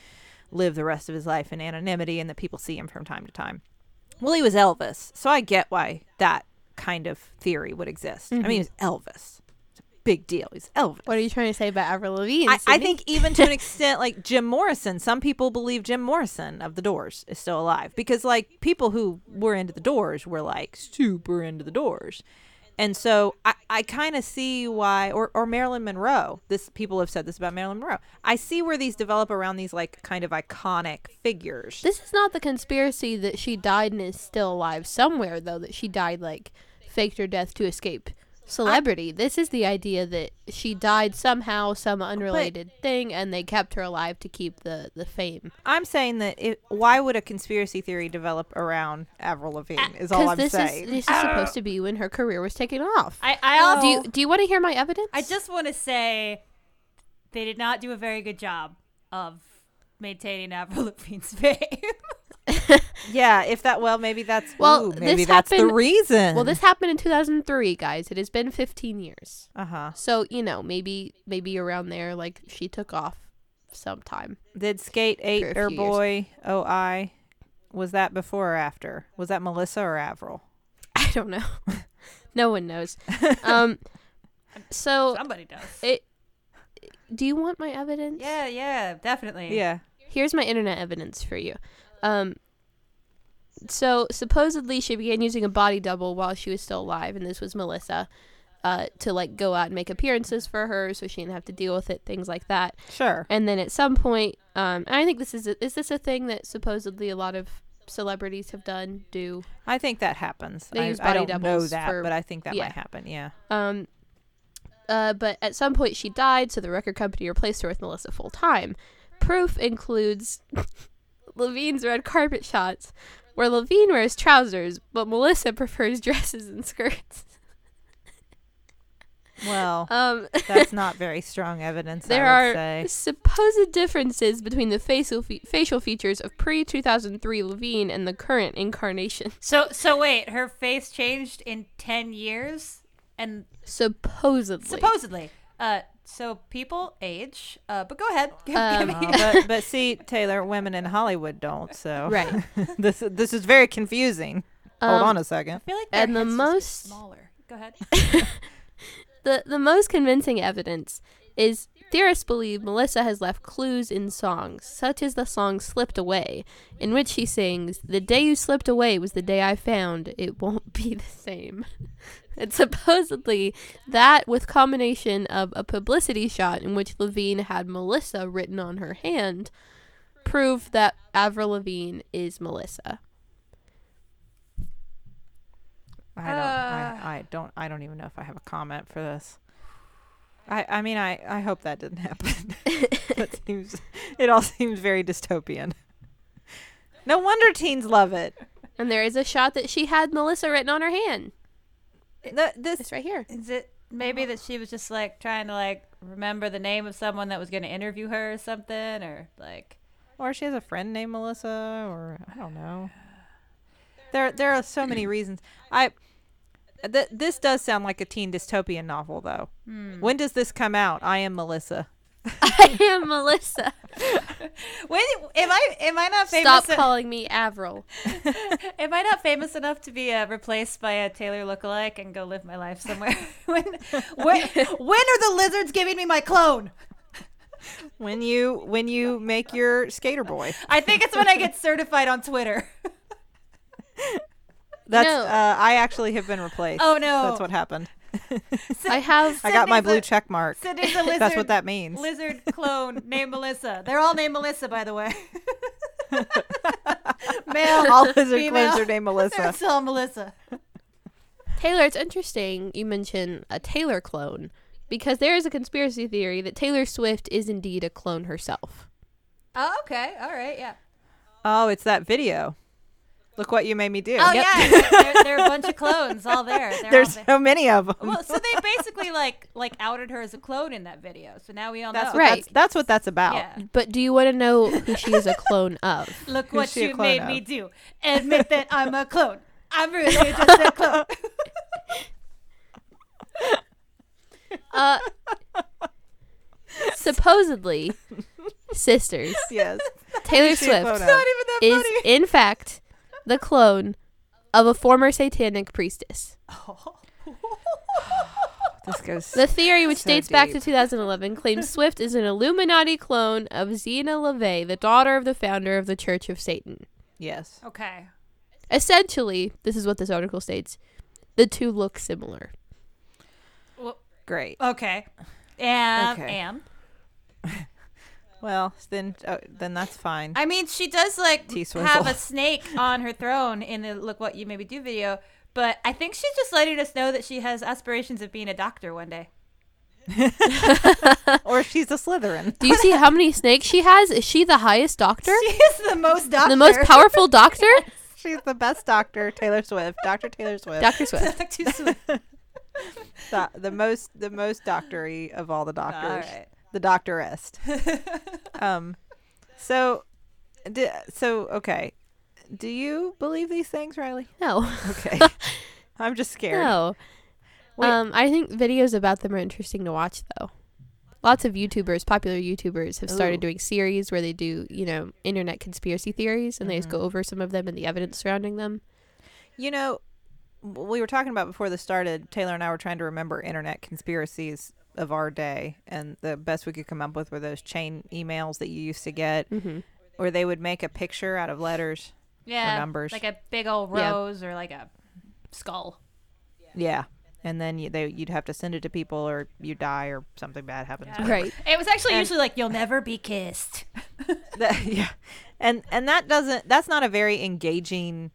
live the rest of his life in anonymity and that people see him from time to time. Well, he was Elvis, so I get why that kind of theory would exist. I mean, mm-hmm. he was Elvis. It's a big deal. He's Elvis. What are you trying to say about Avril Lavigne? I, I think even to an extent, like Jim Morrison, some people believe Jim Morrison of the Doors is still alive because, like, people who were into the Doors were like super into the Doors, and so I, I kind of see why, or or Marilyn Monroe. This people have said this about Marilyn Monroe. I see where these develop around these like kind of iconic figures. This is not the conspiracy that she died and is still alive somewhere, though, that she died, like, faked her death to escape celebrity. this is the idea that she died somehow, some unrelated thing, and they kept her alive to keep the, the fame. I'm saying that it, why would a conspiracy theory develop around Avril Lavigne? Ah, is all I'm this saying. is this is supposed oh. to be when her career was taken off. I, I also do you do you want to hear my evidence? I just want to say they did not do a very good job of maintaining Avril Lavigne's fame. yeah, if that well, maybe that's Well, ooh, maybe this that's the happened- reason. well, this happened in 2003, guys. It has been 15 years. uh huh. So, you know, maybe maybe around there like she took off sometime. Did Skate Eight or few years. Boy OI? Was that before or after? Was that Melissa or Avril? I don't know. no one knows. Um so Somebody does. it do you want my evidence? Yeah, yeah, definitely. Yeah. Here's my internet evidence for you. Um, so supposedly she began using a body double while she was still alive, and this was Melissa, uh, to like go out and make appearances for her, so she didn't have to deal with it, things like that. Sure. And then at some point, um, I think this is a, is this a thing that supposedly a lot of celebrities have done do. I think that happens. They I, use I don't know that, for- but I think that yeah. might happen. Yeah. Um, uh, but at some point she died, so the record company replaced her with Melissa full time. Proof includes Lavigne's red carpet shots, where Lavigne wears trousers, but Melissa prefers dresses and skirts. Well, Um, that's not very strong evidence. there I would are say. supposed differences between the facial fe- facial features of pre two thousand three Lavigne and the current incarnation. So so wait, her face changed in 10 years and Supposedly, supposedly. Uh so people age. Uh but go ahead. Give, give Um, me- but but see, Teylor, women in Hollywood don't. So right? this this is very confusing. Hold Um, on a second. I feel like and the heads just get most- smaller. Go ahead. The the most convincing evidence is theorists believe Melissa has left clues in songs, such as the song Slipped Away, in which she sings, The day you slipped away was the day I found it won't be the same. and supposedly that with combination of a publicity shot in which Lavigne had Melissa written on her hand prove that Avril Lavigne is Melissa. I don't. I, uh. I don't. I don't even know if I have a comment for this. I. I mean, I. I hope that didn't happen. that seems. It all seems very dystopian. No wonder teens love it. And there is a shot that she had Melissa written on her hand. The, this. It's right here. Is it maybe that she was just like trying to like remember the name of someone that was going to interview her or something or like Or she has a friend named Melissa, or I don't know. There, there are so many reasons. I. Th- this does sound like a teen dystopian novel, though. Hmm. When does this come out? I am Melissa. I am Melissa. when am I am I not famous Stop en- calling me Avril. am I not famous enough to be uh, replaced by a Teylor lookalike and go live my life somewhere? when, when when are the lizards giving me my clone? When you when you make your skater boy. I think it's when I get certified on Twitter. That's No. uh, I actually have been replaced. Oh, no. That's what happened. I have. I got my blue a- check mark. Sydnee's a lizard. That's what that means. Lizard clone named Melissa. They're all named Melissa, by the way. Male, All lizard female. clones are named They're Melissa. still Melissa. Teylor, it's interesting you mention a Teylor clone because there is a conspiracy theory that Taylor Swift is indeed a clone herself. Oh, okay. All right. Yeah. Oh, it's that video. Look what you made me do. Oh yeah, there, there are a bunch of clones all there. They're There's all there. so many of them. Well, so they basically like like outed her as a clone in that video. So now we all that's know. what Right. that's, that's what that's about. Yeah. But do you want to know who she is a clone of? Look Who's what you made of? me do. Admit that I'm a clone. I'm really just a clone. Uh, supposedly, sisters. Yes. Taylor She a clone Swift of. Not even that is, funny. in fact, the clone of a former satanic priestess. This goes. The theory, which So dates back to 2011, claims Swift is an Illuminati clone of Zeena LaVey, the daughter of the founder of the Church of Satan. yes. Okay. Essentially, this is what this article states: the two look similar. Great. Okay. And Okay. and Well, then uh, then that's fine. I mean, she does like T-swizzle. have a snake on her throne in the "Look What You Made Me Do" video, but I think she's just letting us know that she has aspirations of being a doctor one day. or she's a Slytherin. Do you see how many snakes she has? Is she the highest doctor? She is the most doctor. The most powerful doctor? She's the best doctor, Taylor Swift. Dr. Taylor Swift. Dr. Swift. Too sweet. the, the most the most doctory of all the doctors. All right. The doctorest. um so d- so okay. Do you believe these things, Rileigh? No. Okay. I'm just scared. No. Wait. Um, I think videos about them are interesting to watch, though. Lots of YouTubers, popular YouTubers, have started Ooh. doing series where they do, you know, internet conspiracy theories, and they just go Mm-hmm. over some of them and the evidence surrounding them. You know, we were talking about before this started. Teylor and I were trying to remember internet conspiracies of our day, and the best we could come up with were those chain emails that you used to get, Mm-hmm. where they would make a picture out of letters. Yeah. numbers. Like a big old Yeah. rose or like a skull. Yeah, and then you, they you'd have to send it to people, or you die, or something bad happens. Yeah. Right. It was actually And- usually like "You'll never be kissed." That- yeah, and and that doesn't. That's not a very engaging.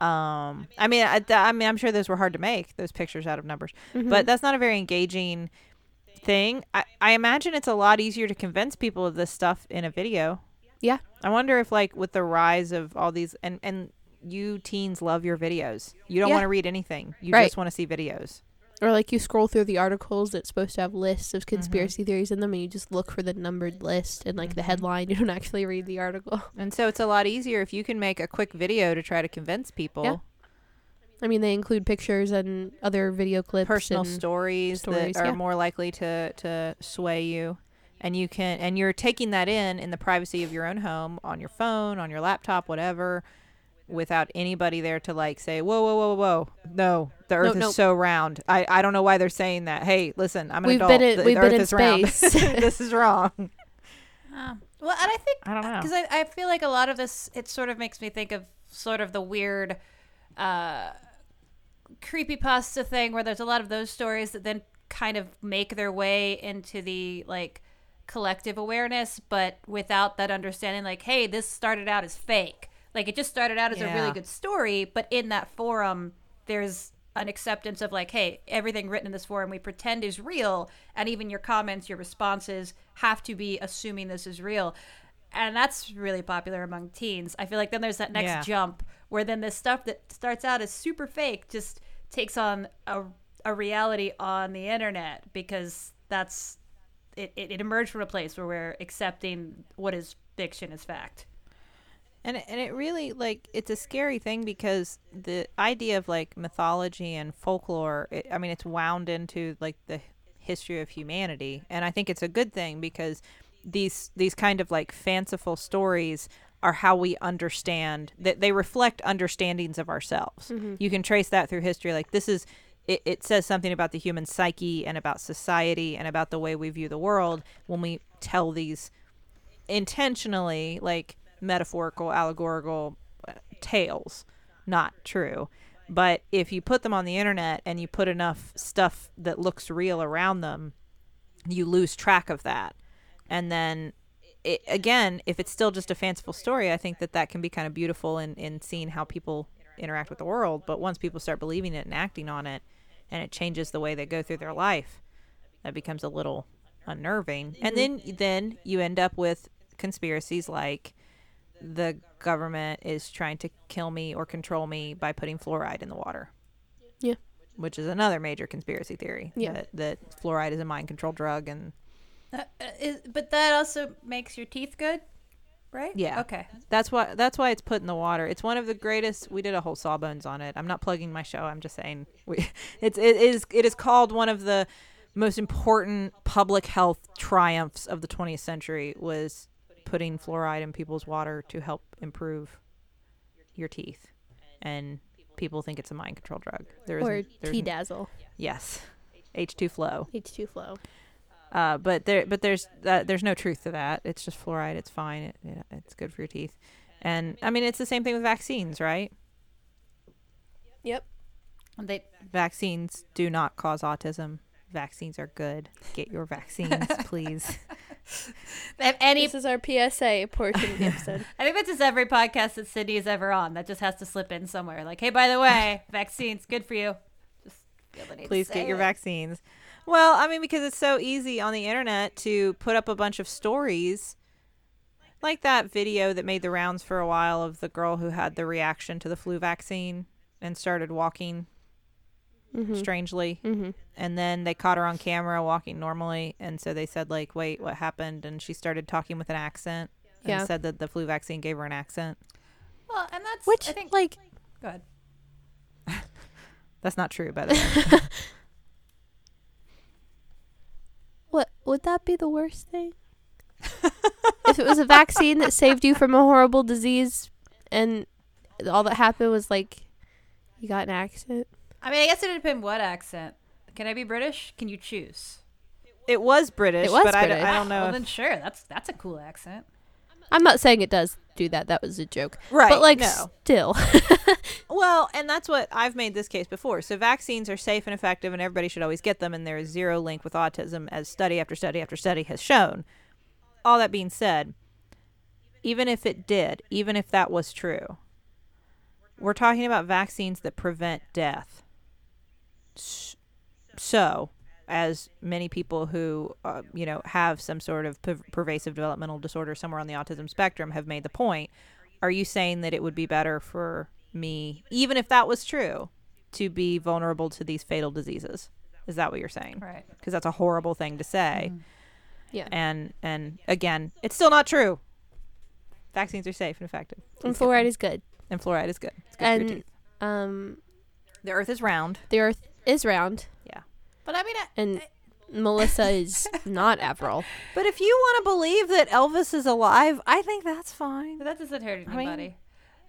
Um, I mean, I, I mean, I'm sure those were hard to make those pictures out of numbers, Mm-hmm. but that's not a very engaging thing. I, I imagine it's a lot easier to convince people of this stuff in a video. Yeah. I wonder if like with the rise of all these and and you teens love your videos. You don't Yeah. want to read anything. You Right. just want to see videos. Or like you scroll through the articles that's supposed to have lists of Mm-hmm. conspiracy theories in them, and you just look for the numbered list and like the Mhm. headline. You don't actually read the article. And so it's a lot easier if you can make a quick video to try to convince people. Yeah. I mean, they include pictures and other video clips. personal and, stories, stories, that are yeah. more likely to to sway you and you can and you're taking that in in the privacy of your own home on your phone on your laptop whatever without anybody there to like say whoa whoa whoa whoa whoa no the earth no. is so round i i don't know why they're saying that hey listen i'm an We've adult been in- the we've earth been in is round. space. this is wrong Um, well, and I think i don't know because I, I feel like a lot of this it sort of makes me think of sort of the weird uh creepy pasta thing where there's a lot of those stories that then kind of make their way into the like collective awareness but without that understanding like hey this started out as fake. Like it just started out as a really good story but in that forum there's an acceptance of like hey everything written in this forum we pretend is real and even your comments your responses have to be assuming this is real. And that's really popular among teens. I feel like then there's that next Yeah. jump where then this stuff that starts out as super fake just takes on a, a reality on the internet because that's it, it, it emerged from a place where we're accepting what is fiction as fact. And and it really like it's a scary thing because the idea of like mythology and folklore, it, I mean, it's wound into like the history of humanity, and I think it's a good thing because these these kind of like fanciful stories are how we understand that they reflect understandings of ourselves. You can trace that through history. Like this is. It, it says something about the human psyche and about society and about the way we view the world when we tell these intentionally like metaphorical allegorical uh, tales not true but if you put them on the internet and you put enough stuff that looks real around them you lose track of that and then it, again if it's still just a fanciful story i think that that can be kind of beautiful in, in seeing how people interact with the world. But once people start believing it and acting on it and it changes the way they go through their life that becomes a little unnerving. And mm-hmm. then then you end up with conspiracies like the government is trying to kill me or control me by putting fluoride in the water. Yeah. which is another major conspiracy theory. Yeah. that, that fluoride is a mind control drug and Uh, uh, is, but that also makes your teeth good, right? Yeah. Okay. that's why that's why it's put in the water it's one of the greatest we did a whole sawbones on it i'm not plugging my show i'm just saying we, it's it is it is called one of the most important public health triumphs of the 20th century was putting fluoride in people's water to help improve your teeth and people think it's a mind control drug There is Or isn't- there's T n- Dazzle. yes H2 flow. H2 flow. Uh, but there, but there's uh, there's no truth to that. It's just fluoride. It's fine. It, it, it's good for your teeth. And I mean, it's the same thing with vaccines, right? Yep. They Vaccines do not cause autism. Vaccines are good. Get your vaccines, please. they have any. This is our PSA portion of the episode. I think that's just every podcast that Sydnee is ever on. That just has to slip in somewhere. Like, hey, by the way, vaccines good for you. Just feel the need to please say get your it. vaccines. Well, I mean, because it's so easy on the internet to put up a bunch of stories, like that video that made the rounds for a while of the girl who had the reaction to the flu vaccine and started walking Mm-hmm. strangely, Mm-hmm. and then they caught her on camera walking normally, and so they said like, "Wait, what happened?" And she started talking with an accent. And Yeah. said that the flu vaccine gave her an accent. Well, and that's Which, I think. like, go ahead. That's not true, by the way. what would that be the worst thing? if it was a vaccine that saved you from a horrible disease, and all that happened was like you got an accent. I mean, I guess it would depend what accent. Can I be British? Can you choose? it was British, It was but British. don't- I don't know. Well, if- then sure. That's that's a cool accent. I'm not saying it does do that. That was a joke. right, but like no. still. Well, and that's what I've made this case before. So vaccines are safe and effective, and everybody should always get them. And there is zero link with autism, as study after study after study has shown. All that being said, even if it did, even if that was true, we're talking about vaccines that prevent death. So, as many people who, uh, you know, have some sort of per- pervasive developmental disorder somewhere on the autism spectrum have made the point, are you saying that it would be better for me, even if that was true, to be vulnerable to these fatal diseases? Is that what you're saying? Right. Because that's a horrible thing to say. yeah. And and again, it's still not true. Vaccines are safe and effective. And Please get fluoride is good. and fluoride is good. It's good And teeth. um, The Earth is round. the Earth is round, But I mean, I, and Melissa is not Avril. But if you want to believe that Elvis is alive, I think that's fine. But that doesn't hurt I mean- anybody.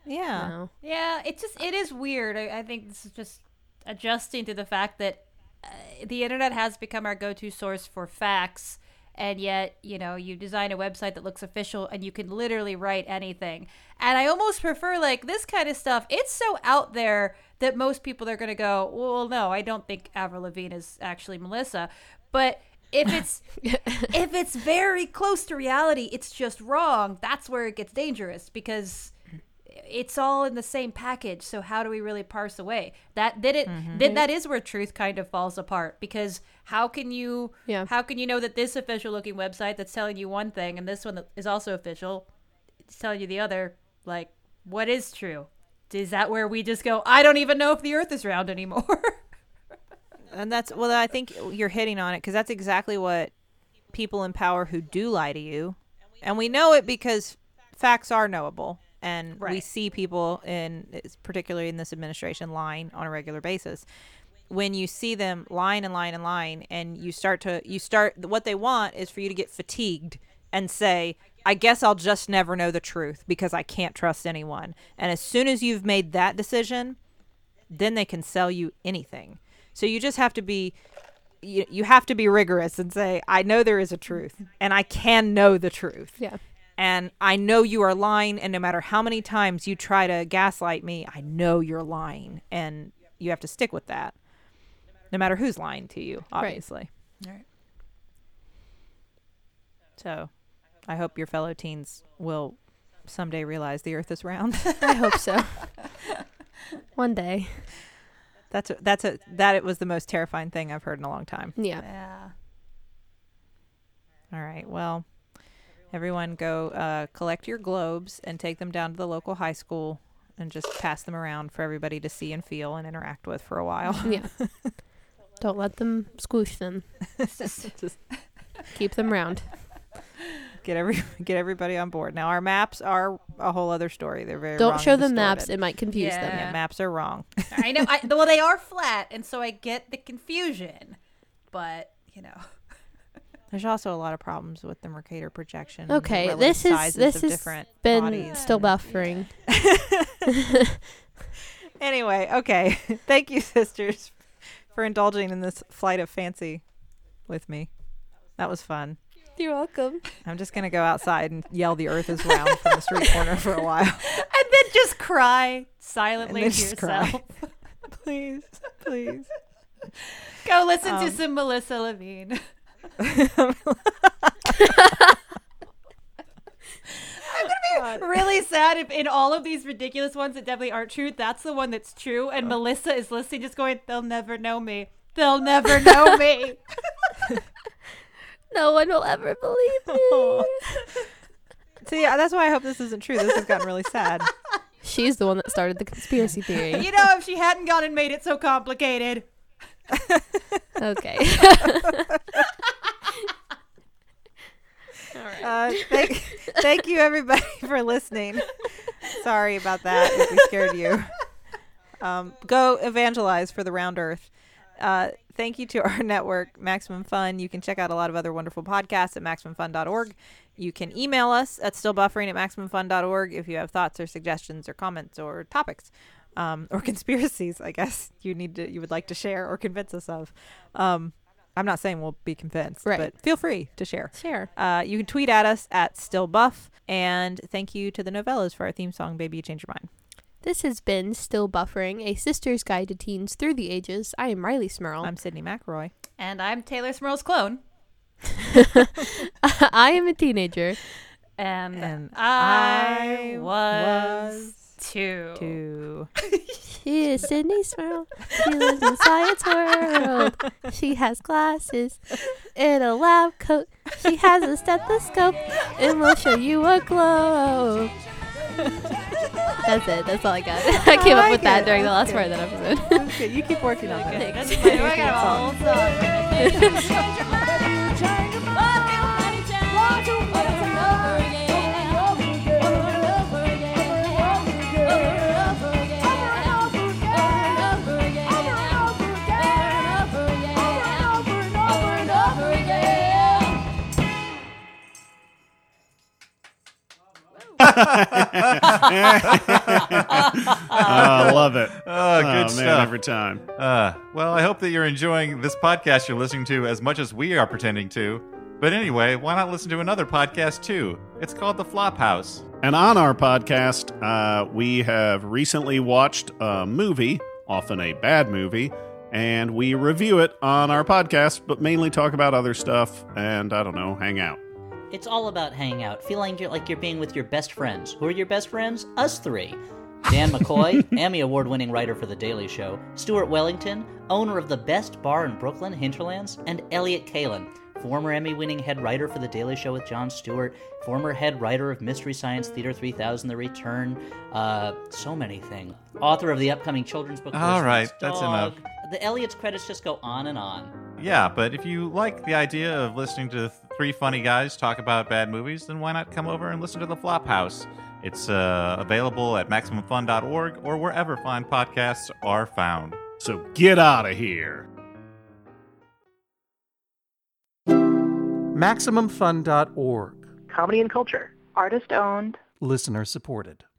Yeah. No. Yeah, it just it is weird. I, I think this is just adjusting to the fact that uh, the internet has become our go-to source for facts, and yet you know you design a website that looks official and you can literally write anything. And I almost prefer like this kind of stuff. It's so out there that most people are going to go, well, no, I don't think Avril Lavigne is actually Melissa, but. If it's if it's very close to reality, it's just wrong. That's where it gets dangerous because it's all in the same package so how do we really parse away that did it mm-hmm. then that is where truth kind of falls apart because how can you Yeah. how can you know that this official looking website that's telling you one thing and this one that is also official is telling you the other like what is true is that where we just go i don't even know if the earth is round anymore And that's well I think you're hitting on it cuz that's exactly what people in power who do lie to you. And we know it because facts are knowable and we see people in particularly in this administration lying on a regular basis. When you see them line and line and line and you start to you start what they want is for you to get fatigued and say I guess I'll just never know the truth because I can't trust anyone. And as soon as you've made that decision, then they can sell you anything. So you just have to be you, you have to be rigorous and say I know there is a truth and I can know the truth. Yeah. And I know you are lying and no matter how many times you try to gaslight me, I know you're lying and you have to stick with that. No matter who's lying to you, obviously. Right. So I hope your fellow teens will someday realize the earth is round. I hope so. One day. that's a, that's a that it was the most terrifying thing I've heard in a long time. Yeah. yeah All right. Well, everyone go uh, collect your globes and take them down to the local high school and just pass them around for everybody to see and feel and interact with for a while. Yeah. Don't let them squish them. Just Keep them round. get every get everybody on board. Now our maps are a whole other story. They're very Don't wrong show and them maps. It might confuse Yeah. them. Yeah, maps are wrong. i know I, well they are flat and so i get the confusion but you know There's also a lot of problems with the Mercator projection. and the Okay, this is this of has different been bodies. still buffering. Anyway, okay. Thank you, sisters, for indulging in this flight of fancy with me. That was fun. You're welcome. I'm just gonna go outside and yell the earth is round from the street corner for a while. And then just cry silently to yourself. please, please. Go listen Um, to some Melissa Lavigne. I'm gonna be really sad if in all of these ridiculous ones that definitely aren't true, that's the one that's true, and Melissa is listening, just going, "They'll never know me. They'll never know me." No one will ever believe me. See, that's why I hope this isn't true. This has gotten really sad. She's the one that started the conspiracy theory. you know, if she hadn't gone and made it so complicated. Okay. Right. Uh, thank, thank you everybody for listening. Sorry about that. If we scared you. Um, go evangelize for the round earth. Uh, thank you to our network, Maximum Fun. You can check out a lot of other wonderful podcasts at maximumfun.org. You can email us at stillbuffering at maximumfun.org if you have thoughts or suggestions or comments or topics. Um, or conspiracies, I guess you need to you would like to share or convince us of. Um, I'm not saying we'll be convinced, Right. but feel free to share. Share. Uh, you can tweet at us at stillbuff. And thank you to the Nouvellas for our theme song, Baby You Change Your Mind. This has been Still Buffering, a sister's guide to teens through the ages. I am Rileigh Smirl. I'm Sydnee McElroy. And I'm Teylor Smirl's clone. I am a teenager. And, And I, I was, was two. She is Sydnee Smirl. She lives in science world. She has glasses and a lab coat. She has a stethoscope and will show you a globe. That's it. That's all I got. I came up like with that it. during the last part of that episode. okay, you keep working on that. Thanks. That's funny. I got a whole song. I love it. Oh, good man, stuff. every time. Uh, well, I hope that you're enjoying this podcast you're listening to as much as we are pretending to. But anyway, why not listen to another podcast too? It's called The Flophouse. And on our podcast, uh, we have recently watched a movie, often a bad movie, and we review it on our podcast, but mainly talk about other stuff and, I don't know, hang out. It's all about hanging out, feeling you're- like you're being with your best friends. Who are your best friends? Us three. Dan McCoy, Emmy Award winning writer for The Daily Show, Stuart Wellington, owner of the best bar in Brooklyn, Hinterlands, and Elliott Kalan, former Emmy winning head writer for The Daily Show with Jon Stewart, former head writer of Mystery Science Theater 3000 The Return, uh, so many things. Author of the upcoming children's book. All Postman's that's enough. The Elliott's credits just go on and on. Yeah, but if you like the idea of listening to three funny guys talk about bad movies, then why not come over and listen to The Flophouse? It's uh, available at MaximumFun.org or wherever fine podcasts are found. So get out of here. MaximumFun.org. Comedy and culture. Artist owned. Listener supported.